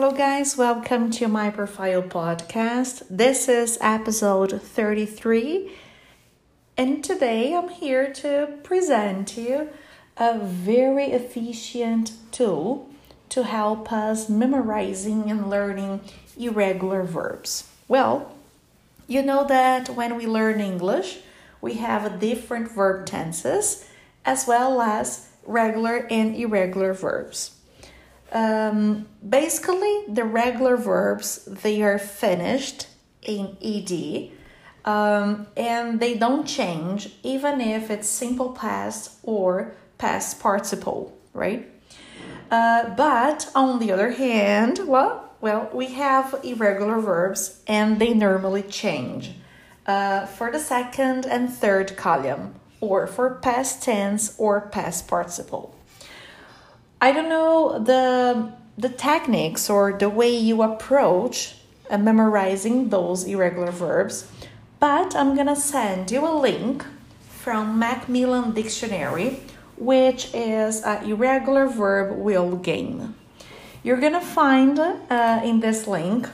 Hello, guys, welcome to my profile podcast. This is episode 33, and today I'm here to present to you a very efficient tool to help us memorizing and learning irregular verbs. Well, you know that when we learn English, we have different verb tenses as well as regular and irregular verbs. Um, basically, the regular verbs they are finished in ed, um, and they don't change even if it's simple past or past participle, right? Uh, but on the other hand, well, well, we have irregular verbs and they normally change uh, for the second and third column, or for past tense or past participle. I don't know the the techniques or the way you approach uh, memorizing those irregular verbs, but I'm gonna send you a link from Macmillan Dictionary, which is an irregular verb wheel game. You're gonna find uh, in this link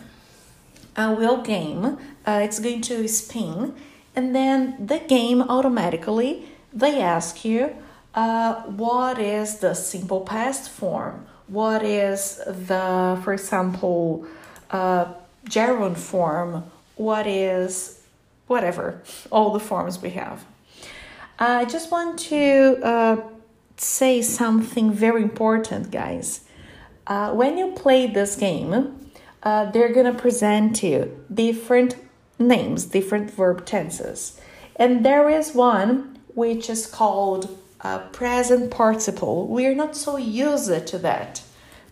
a wheel game. Uh, it's going to spin, and then the game automatically they ask you uh, what is the simple past form? What is the, for example, uh, gerund form? What is whatever, all the forms we have. I just want to uh, say something very important, guys. Uh, when you play this game, uh, they're gonna present you different names, different verb tenses, and there is one which is called uh, present participle. We are not so used to that,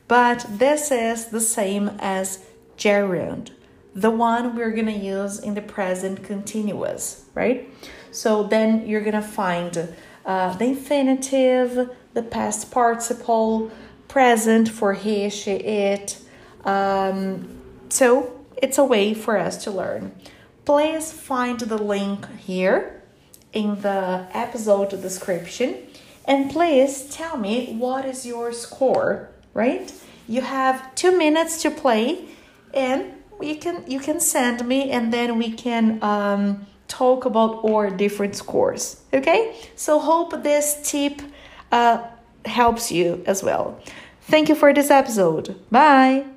but this is the same as gerund, the one we're gonna use in the present continuous, right? So then you're gonna find uh, the infinitive, the past participle, present for he, she, it. Um, so it's a way for us to learn. Please find the link here in the episode description. And please tell me what is your score, right? You have two minutes to play, and you can you can send me, and then we can um, talk about our different scores. Okay? So hope this tip uh, helps you as well. Thank you for this episode. Bye.